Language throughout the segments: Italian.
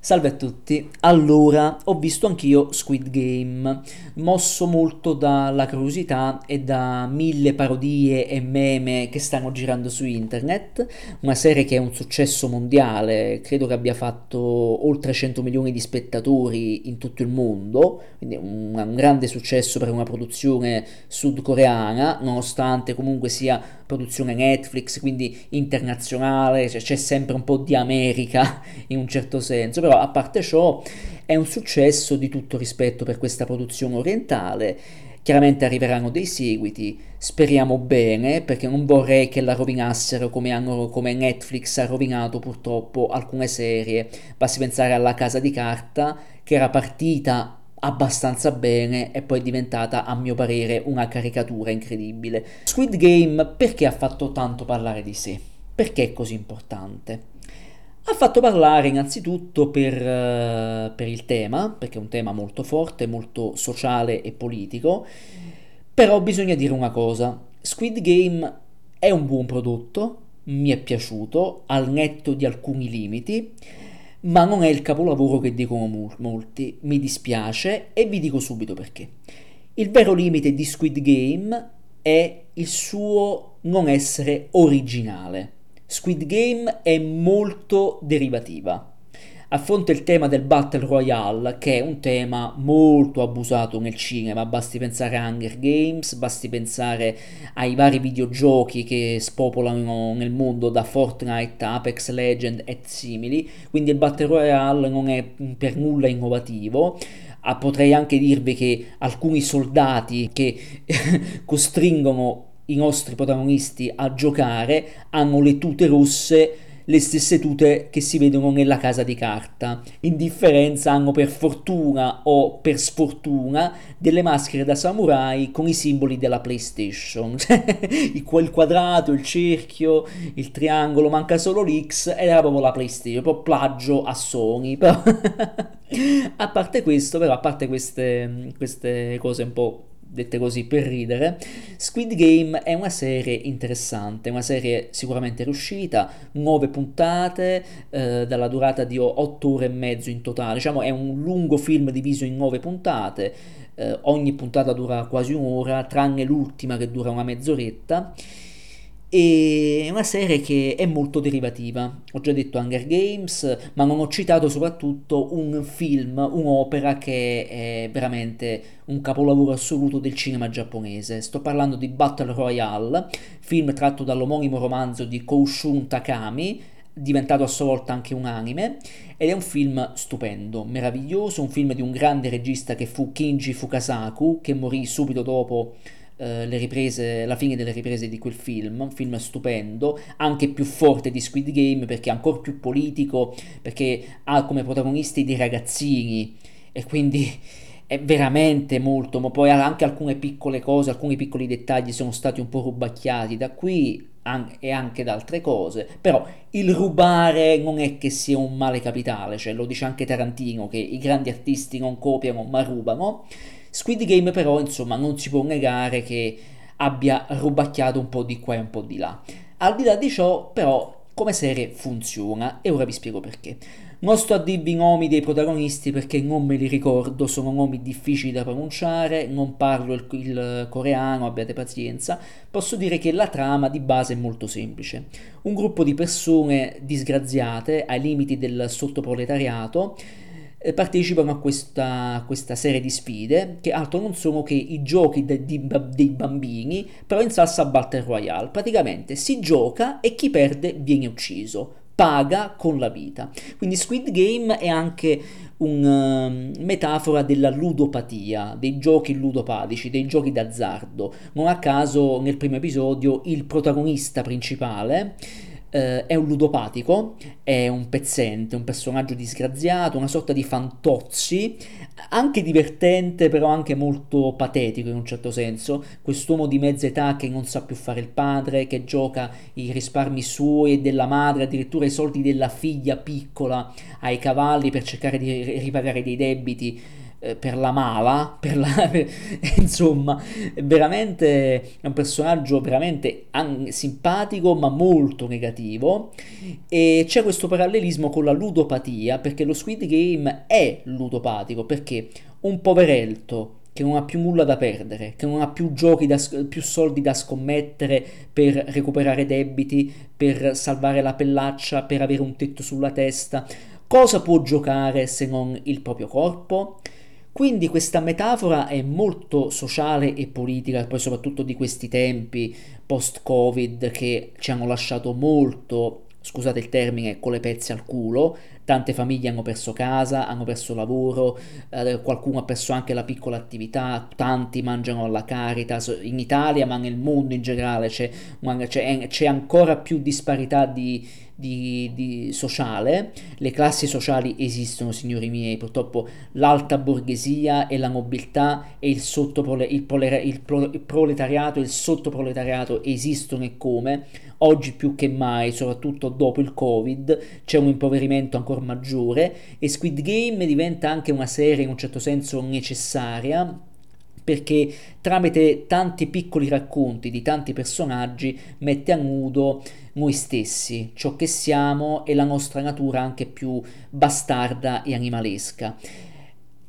Salve a tutti, allora ho visto anch'io Squid Game, mosso molto dalla curiosità e da mille parodie e meme che stanno girando su internet, una serie che è un successo mondiale, credo che abbia fatto oltre 100 milioni di spettatori in tutto il mondo, quindi un, un grande successo per una produzione sudcoreana, nonostante comunque sia produzione Netflix, quindi internazionale, cioè c'è sempre un po' di America in un certo senso però a parte ciò è un successo di tutto rispetto per questa produzione orientale. Chiaramente arriveranno dei seguiti, speriamo bene, perché non vorrei che la rovinassero come, hanno, come Netflix ha rovinato purtroppo alcune serie. Basti pensare alla Casa di Carta, che era partita abbastanza bene e poi è diventata a mio parere una caricatura incredibile. Squid Game perché ha fatto tanto parlare di sé? Perché è così importante? Ha fatto parlare innanzitutto per, uh, per, il tema, perché è un tema molto forte, molto sociale e politico, però bisogna dire una cosa, Squid Game è un buon prodotto, mi è piaciuto, al netto di alcuni limiti, ma non è il capolavoro che dicono molti, mi dispiace e vi dico subito perché. Il vero limite di Squid Game è il suo non essere originale Squid Game è molto derivativa. Affronta il tema del Battle Royale, che è un tema molto abusato nel cinema, basti pensare a Hunger Games, basti pensare ai vari videogiochi che spopolano nel mondo da Fortnite, Apex Legend e simili, quindi il Battle Royale non è per nulla innovativo. Ah, potrei anche dirvi che alcuni soldati che costringono i nostri protagonisti a giocare hanno le tute rosse le stesse tute che si vedono nella casa di carta. In differenza hanno per fortuna o per sfortuna delle maschere da samurai con i simboli della PlayStation. il quadrato, il cerchio, il triangolo, manca solo l'X ed era proprio la PlayStation, proprio plagio a Sony. Però a parte questo, però, a parte queste, queste cose un po' dette così per ridere, Squid Game è una serie interessante, una serie sicuramente riuscita, nuove puntate, eh, dalla durata di otto ore e mezzo in totale, diciamo è un lungo film diviso in nove puntate, eh, ogni puntata dura quasi un'ora, tranne l'ultima che dura una mezz'oretta e è una serie che è molto derivativa. Ho già detto Hunger Games, ma non ho citato soprattutto un film, un'opera che è veramente un capolavoro assoluto del cinema giapponese. Sto parlando di Battle Royale, film tratto dall'omonimo romanzo di Koushun Takami, diventato a sua volta anche un anime, ed è un film stupendo, meraviglioso, un film di un grande regista che fu Kinji Fukasaku, che morì subito dopo eh, le riprese, la fine delle riprese di quel film, un film stupendo, anche più forte di Squid Game perché è ancora più politico, perché ha come protagonisti dei ragazzini e quindi è veramente molto, ma poi anche alcune piccole cose, alcuni piccoli dettagli sono stati un po' rubacchiati da qui e anche da altre cose, però il rubare non è che sia un male capitale, cioè lo dice anche Tarantino che i grandi artisti non copiano ma rubano Squid Game però insomma non si può negare che abbia rubacchiato un po' di qua e un po' di là. Al di là di ciò però come serie funziona e ora vi spiego perché. Non sto a dirvi i nomi dei protagonisti perché non me li ricordo, sono nomi difficili da pronunciare, non parlo il, il, coreano, abbiate pazienza. Posso dire che la trama di base è molto semplice. Un gruppo di persone disgraziate ai limiti del sottoproletariato partecipano a questa, a questa, serie di sfide che altro non sono che i giochi de, di, dei bambini però in salsa Battle Royale praticamente si gioca e chi perde viene ucciso paga con la vita quindi Squid Game è anche una um, metafora della ludopatia, dei giochi ludopatici, dei giochi d'azzardo. Non a caso nel primo episodio il protagonista principale Uh, è un ludopatico, è un pezzente, un personaggio disgraziato, una sorta di fantozzi, anche divertente, però anche molto patetico in un certo senso. Quest'uomo di mezza età che non sa più fare il padre, che gioca i risparmi suoi e della madre, addirittura i soldi della figlia piccola ai cavalli per cercare di ripagare dei debiti per la mala, per la, per, insomma, veramente è un personaggio veramente an- simpatico ma molto negativo e c'è questo parallelismo con la ludopatia perché lo Squid Game è ludopatico perché un poverello che non ha più nulla da perdere, che non ha più, da, più soldi da scommettere per recuperare debiti, per salvare la pellaccia, per avere un tetto sulla testa, cosa può giocare se non il proprio corpo? Quindi questa metafora è molto sociale e politica, poi soprattutto di questi tempi post-Covid che ci hanno lasciato molto scusate il termine, con le pezze al culo. Tante famiglie hanno perso casa, hanno perso lavoro, eh, qualcuno ha perso anche la piccola attività, tanti mangiano alla Caritas. In Italia, ma nel mondo in generale, c'è, c'è, c'è ancora più disparità di, di, di, sociale. Le classi sociali esistono, signori miei, purtroppo l'alta borghesia e la nobiltà e il, sottopole, il, polera, il, pro, il proletariato e il sottoproletariato esistono e come Oggi più che mai, soprattutto dopo il Covid, c'è un impoverimento ancora maggiore e Squid Game diventa anche una serie in un certo senso necessaria perché tramite tanti piccoli racconti di tanti personaggi mette a nudo noi stessi, ciò che siamo e la nostra natura anche più bastarda e animalesca.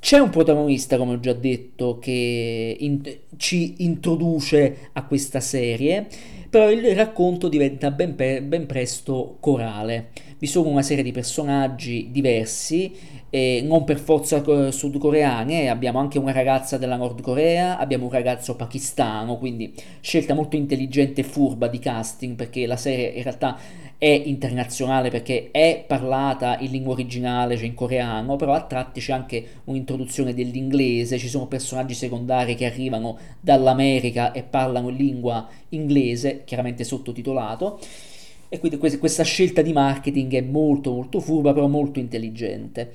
C'è un protagonista, come ho già detto, che in- ci introduce a questa serie però il racconto diventa ben, pe- ben presto corale. Vi sono una serie di personaggi diversi, eh, non per forza eh, sudcoreane, abbiamo anche una ragazza della Nord Corea, abbiamo un ragazzo pakistano, quindi scelta molto intelligente e furba di casting perché la serie in realtà è internazionale perché è parlata in lingua originale, cioè in coreano, però a tratti c'è anche un'introduzione dell'inglese, ci sono personaggi secondari che arrivano dall'America e parlano in lingua inglese, chiaramente sottotitolato. E quindi questa scelta di marketing è molto molto furba, però molto intelligente.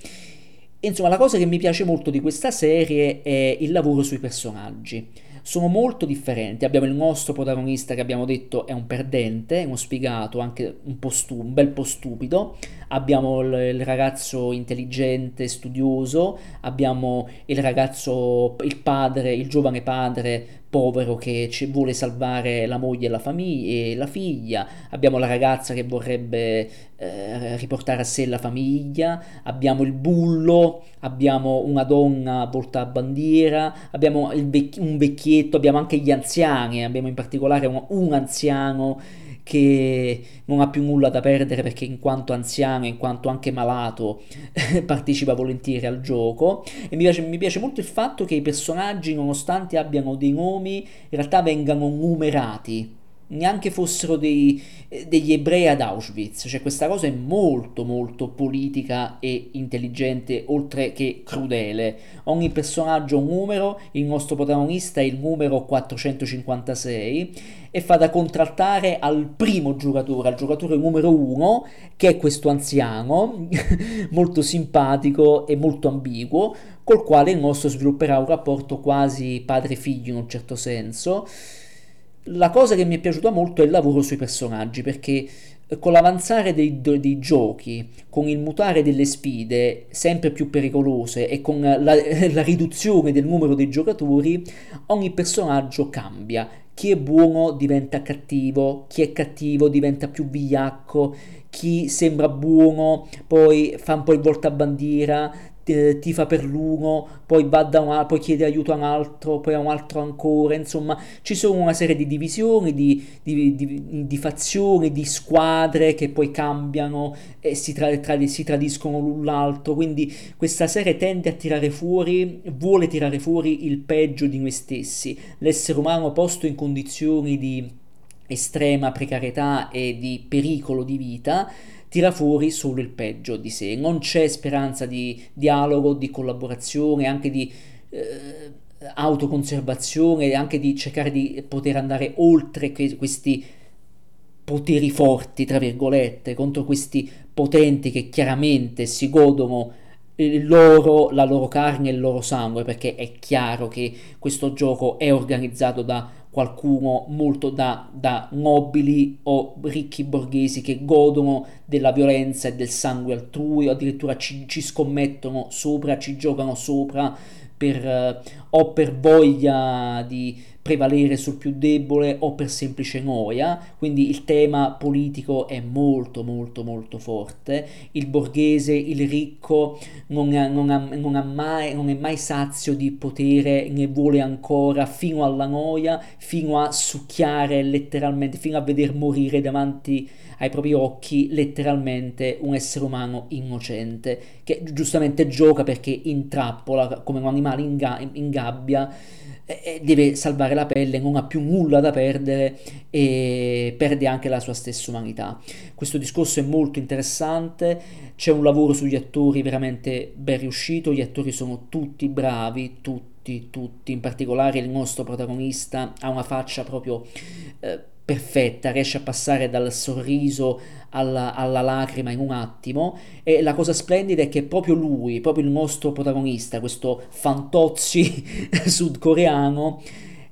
Insomma, la cosa che mi piace molto di questa serie è il lavoro sui personaggi sono molto differenti. Abbiamo il nostro protagonista che abbiamo detto è un perdente, uno sfigato, anche un, po stu- un bel po' stupido. Abbiamo il, il, ragazzo intelligente, studioso, abbiamo il ragazzo, il padre, il giovane padre povero che vuole salvare la moglie e la famiglia e la figlia, abbiamo la ragazza che vorrebbe eh, riportare a sé la famiglia, abbiamo il bullo, abbiamo una donna volta a bandiera, abbiamo vec- un vecchietto, abbiamo anche gli anziani, abbiamo in particolare un, un anziano che non ha più nulla da perdere perché in quanto anziano, in quanto anche malato, partecipa volentieri al gioco. E mi piace, mi piace molto il fatto che i personaggi, nonostante abbiano dei nomi, in realtà vengano numerati neanche fossero dei, degli ebrei ad Auschwitz, cioè questa cosa è molto molto politica e intelligente oltre che crudele. Ogni personaggio ha un numero, il nostro protagonista è il numero 456 e fa da contraltare al primo giocatore, al giocatore numero 1, che è questo anziano, molto simpatico e molto ambiguo, col quale il nostro svilupperà un rapporto quasi padre-figlio in un certo senso la cosa che mi è piaciuta molto è il lavoro sui personaggi, perché eh, con l'avanzare dei, dei, giochi, con il mutare delle sfide sempre più pericolose e con la, la, riduzione del numero dei giocatori, ogni personaggio cambia. Chi è buono diventa cattivo, chi è cattivo diventa più vigliacco, chi sembra buono poi fa un po' il voltabandiera, eh, tifa per l'uno, poi va da un poi chiede aiuto a un altro, poi a un altro ancora, insomma ci sono una serie di divisioni, di, di, di, di fazioni, di squadre che poi cambiano e si, tra, tra, si tradiscono l'un l'altro, quindi questa serie tende a tirare fuori, vuole tirare fuori il peggio di noi stessi, l'essere umano posto in condizioni di estrema precarietà e di pericolo di vita, tira fuori solo il peggio di sé. Non c'è speranza di dialogo, di collaborazione, anche di eh, autoconservazione, anche di cercare di poter andare oltre que- questi poteri forti, tra virgolette, contro questi potenti che chiaramente si godono loro, la loro carne e il loro sangue, perché è chiaro che questo gioco è organizzato da qualcuno molto da, da nobili o ricchi borghesi che godono della violenza e del sangue altrui o addirittura ci, ci scommettono sopra, ci giocano sopra per, eh, o per voglia di prevalere sul più debole o per semplice noia, quindi il tema politico è molto molto molto forte, il borghese, il ricco non, ha, non, ha, non, ha mai, non è mai sazio di potere, ne vuole ancora fino alla noia, fino a succhiare letteralmente, fino a veder morire davanti ai propri occhi letteralmente un essere umano innocente che giustamente gioca perché intrappola come un animale in, ga- in gabbia deve salvare la pelle, non ha più nulla da perdere e perde anche la sua stessa umanità. Questo discorso è molto interessante, c'è un lavoro sugli attori veramente ben riuscito, gli attori sono tutti bravi, tutti, tutti, in particolare il nostro protagonista ha una faccia proprio... Eh, perfetta, riesce a passare dal sorriso alla, alla, lacrima in un attimo. E la cosa splendida è che proprio lui, proprio il nostro protagonista, questo fantozzi sudcoreano,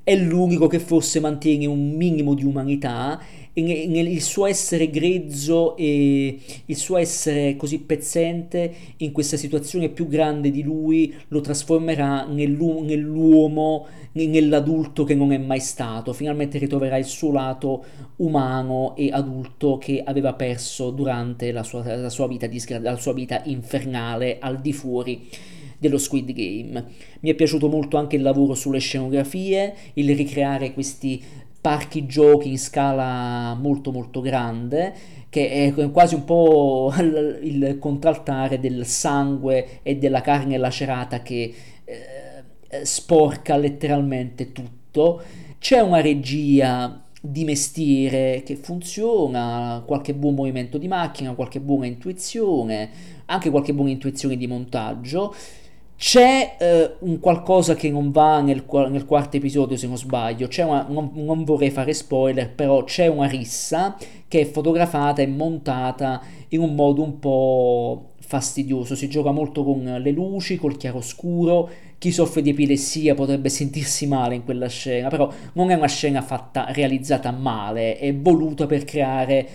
è l'unico che forse mantiene un minimo di umanità il suo essere grezzo e il suo essere così pezzente in questa situazione più grande di lui lo trasformerà nell'u- nell'uomo, nell'adulto che non è mai stato. Finalmente ritroverà il suo lato umano e adulto che aveva perso durante la sua, la sua, vita, disgra- la sua vita infernale al di fuori dello Squid Game. Mi è piaciuto molto anche il lavoro sulle scenografie, il ricreare questi parchi giochi in scala molto molto grande che è quasi un po' il contraltare del sangue e della carne lacerata che eh, sporca letteralmente tutto. C'è una regia di mestiere che funziona, qualche buon movimento di macchina, qualche buona intuizione, anche qualche buona intuizione di montaggio. C'è eh, un qualcosa che non va nel, nel, quarto episodio, se non sbaglio. Una, non, non, vorrei fare spoiler, però c'è una rissa che è fotografata e montata in un modo un po' fastidioso. Si gioca molto con le luci, col chiaroscuro. Chi soffre di epilessia potrebbe sentirsi male in quella scena, però non è una scena fatta, realizzata male, è voluta per creare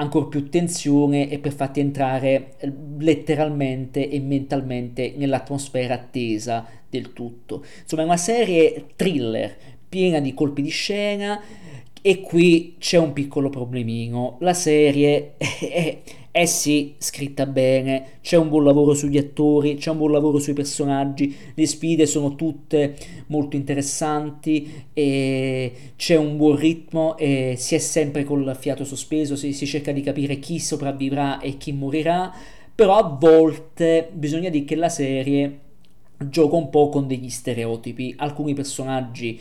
ancora più tensione e per farti entrare eh, letteralmente e mentalmente nell'atmosfera attesa del tutto. Insomma, è una serie thriller piena di colpi di scena e qui c'è un piccolo problemino. La serie è è sì, scritta bene, c'è un buon lavoro sugli attori, c'è un buon lavoro sui personaggi, le sfide sono tutte molto interessanti c'è un buon ritmo e si è sempre col fiato sospeso, si, si cerca di capire chi sopravvivrà e chi morirà, però a volte bisogna dire che la serie gioca un po' con degli stereotipi, alcuni personaggi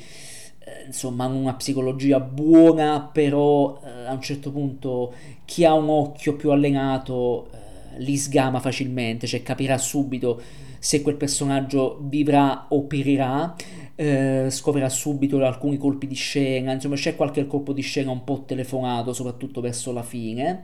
insomma una psicologia buona, però eh, a un certo punto chi ha un occhio più allenato eh, li sgama facilmente, cioè capirà subito se quel personaggio vivrà o perirà. Eh, scoprirà subito alcuni colpi di scena, insomma c'è qualche colpo di scena un po' telefonato, soprattutto verso la fine,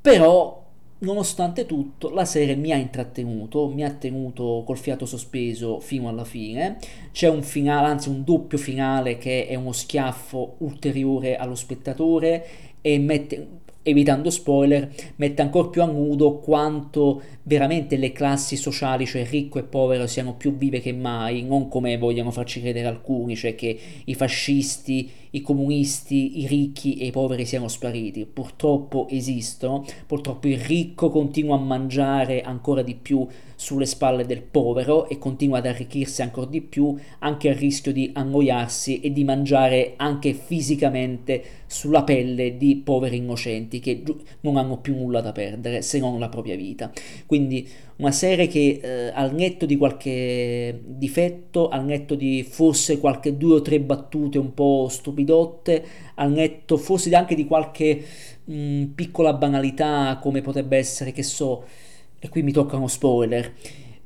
però Nonostante tutto, la serie mi ha intrattenuto, mi ha tenuto col fiato sospeso fino alla fine. C'è un finale, anzi un doppio finale che è uno schiaffo ulteriore allo spettatore e mette, evitando spoiler, mette ancora più a nudo quanto veramente le classi sociali, cioè ricco e povero, siano più vive che mai, non come vogliono farci credere alcuni, cioè che i fascisti, i comunisti, i ricchi e i poveri siano spariti. Purtroppo esistono, purtroppo il ricco continua a mangiare ancora di più sulle spalle del povero e continua ad arricchirsi ancora di più, anche a rischio di annoiarsi e di mangiare anche fisicamente sulla pelle di poveri innocenti che non hanno più nulla da perdere se non la propria vita. Quindi una serie che eh, al netto di qualche difetto, al netto di forse qualche due o tre battute un po' stupidotte, al netto forse anche di qualche mh, piccola banalità come potrebbe essere, che so, e qui mi toccano spoiler,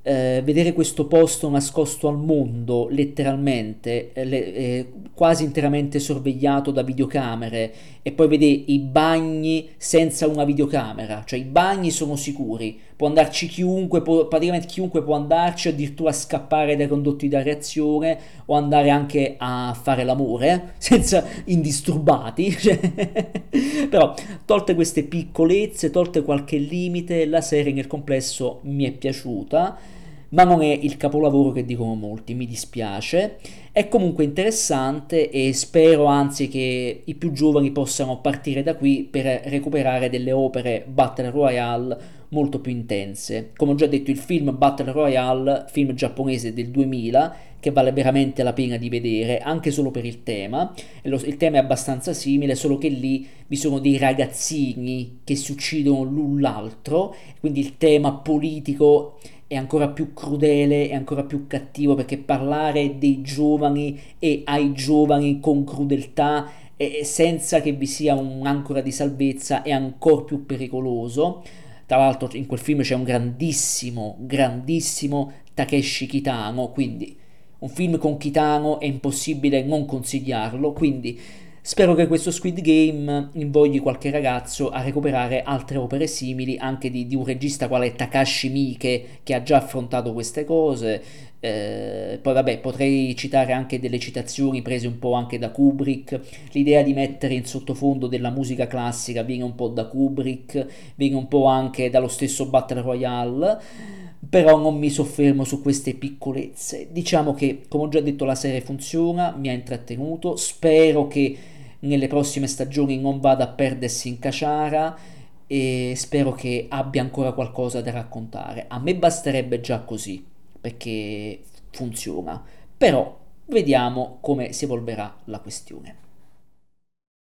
eh, vedere questo posto nascosto al mondo, letteralmente, eh, le, eh, quasi interamente sorvegliato da videocamere, e poi vedere i bagni senza una videocamera, cioè i bagni sono sicuri, può andarci chiunque, può, praticamente chiunque può andarci addirittura scappare dai condotti da reazione o andare anche a fare l'amore senza indisturbati. Cioè, però, tolte queste piccolezze, tolte qualche limite, la serie nel complesso mi è piaciuta ma non è il capolavoro che dicono molti, mi dispiace. È comunque interessante e spero anzi che i più giovani possano partire da qui per recuperare delle opere Battle Royale molto più intense. Come ho già detto, il film Battle Royale, film giapponese del 2000, che vale veramente la pena di vedere, anche solo per il tema. il tema è abbastanza simile, solo che lì vi sono dei ragazzini che si uccidono l'un l'altro, quindi il tema politico è ancora più crudele, è ancora più cattivo perché parlare dei giovani e ai giovani con crudeltà e senza che vi sia un'ancora di salvezza è ancora più pericoloso. Tra l'altro in quel film c'è un grandissimo, grandissimo Takeshi Kitano, quindi un film con Kitano è impossibile non consigliarlo, quindi Spero che questo Squid Game invogli qualche ragazzo a recuperare altre opere simili, anche di, di un regista quale Takashi Miike, che ha già affrontato queste cose. Eh, poi vabbè, potrei citare anche delle citazioni prese un po' anche da Kubrick. L'idea di mettere in sottofondo della musica classica viene un po' da Kubrick, viene un po' anche dallo stesso Battle Royale però non mi soffermo su queste piccolezze. Diciamo che, come ho già detto, la serie funziona, mi ha intrattenuto, spero che nelle prossime stagioni non vada a perdersi in caciara e spero che abbia ancora qualcosa da raccontare. A me basterebbe già così, perché funziona, però vediamo come si evolverà la questione.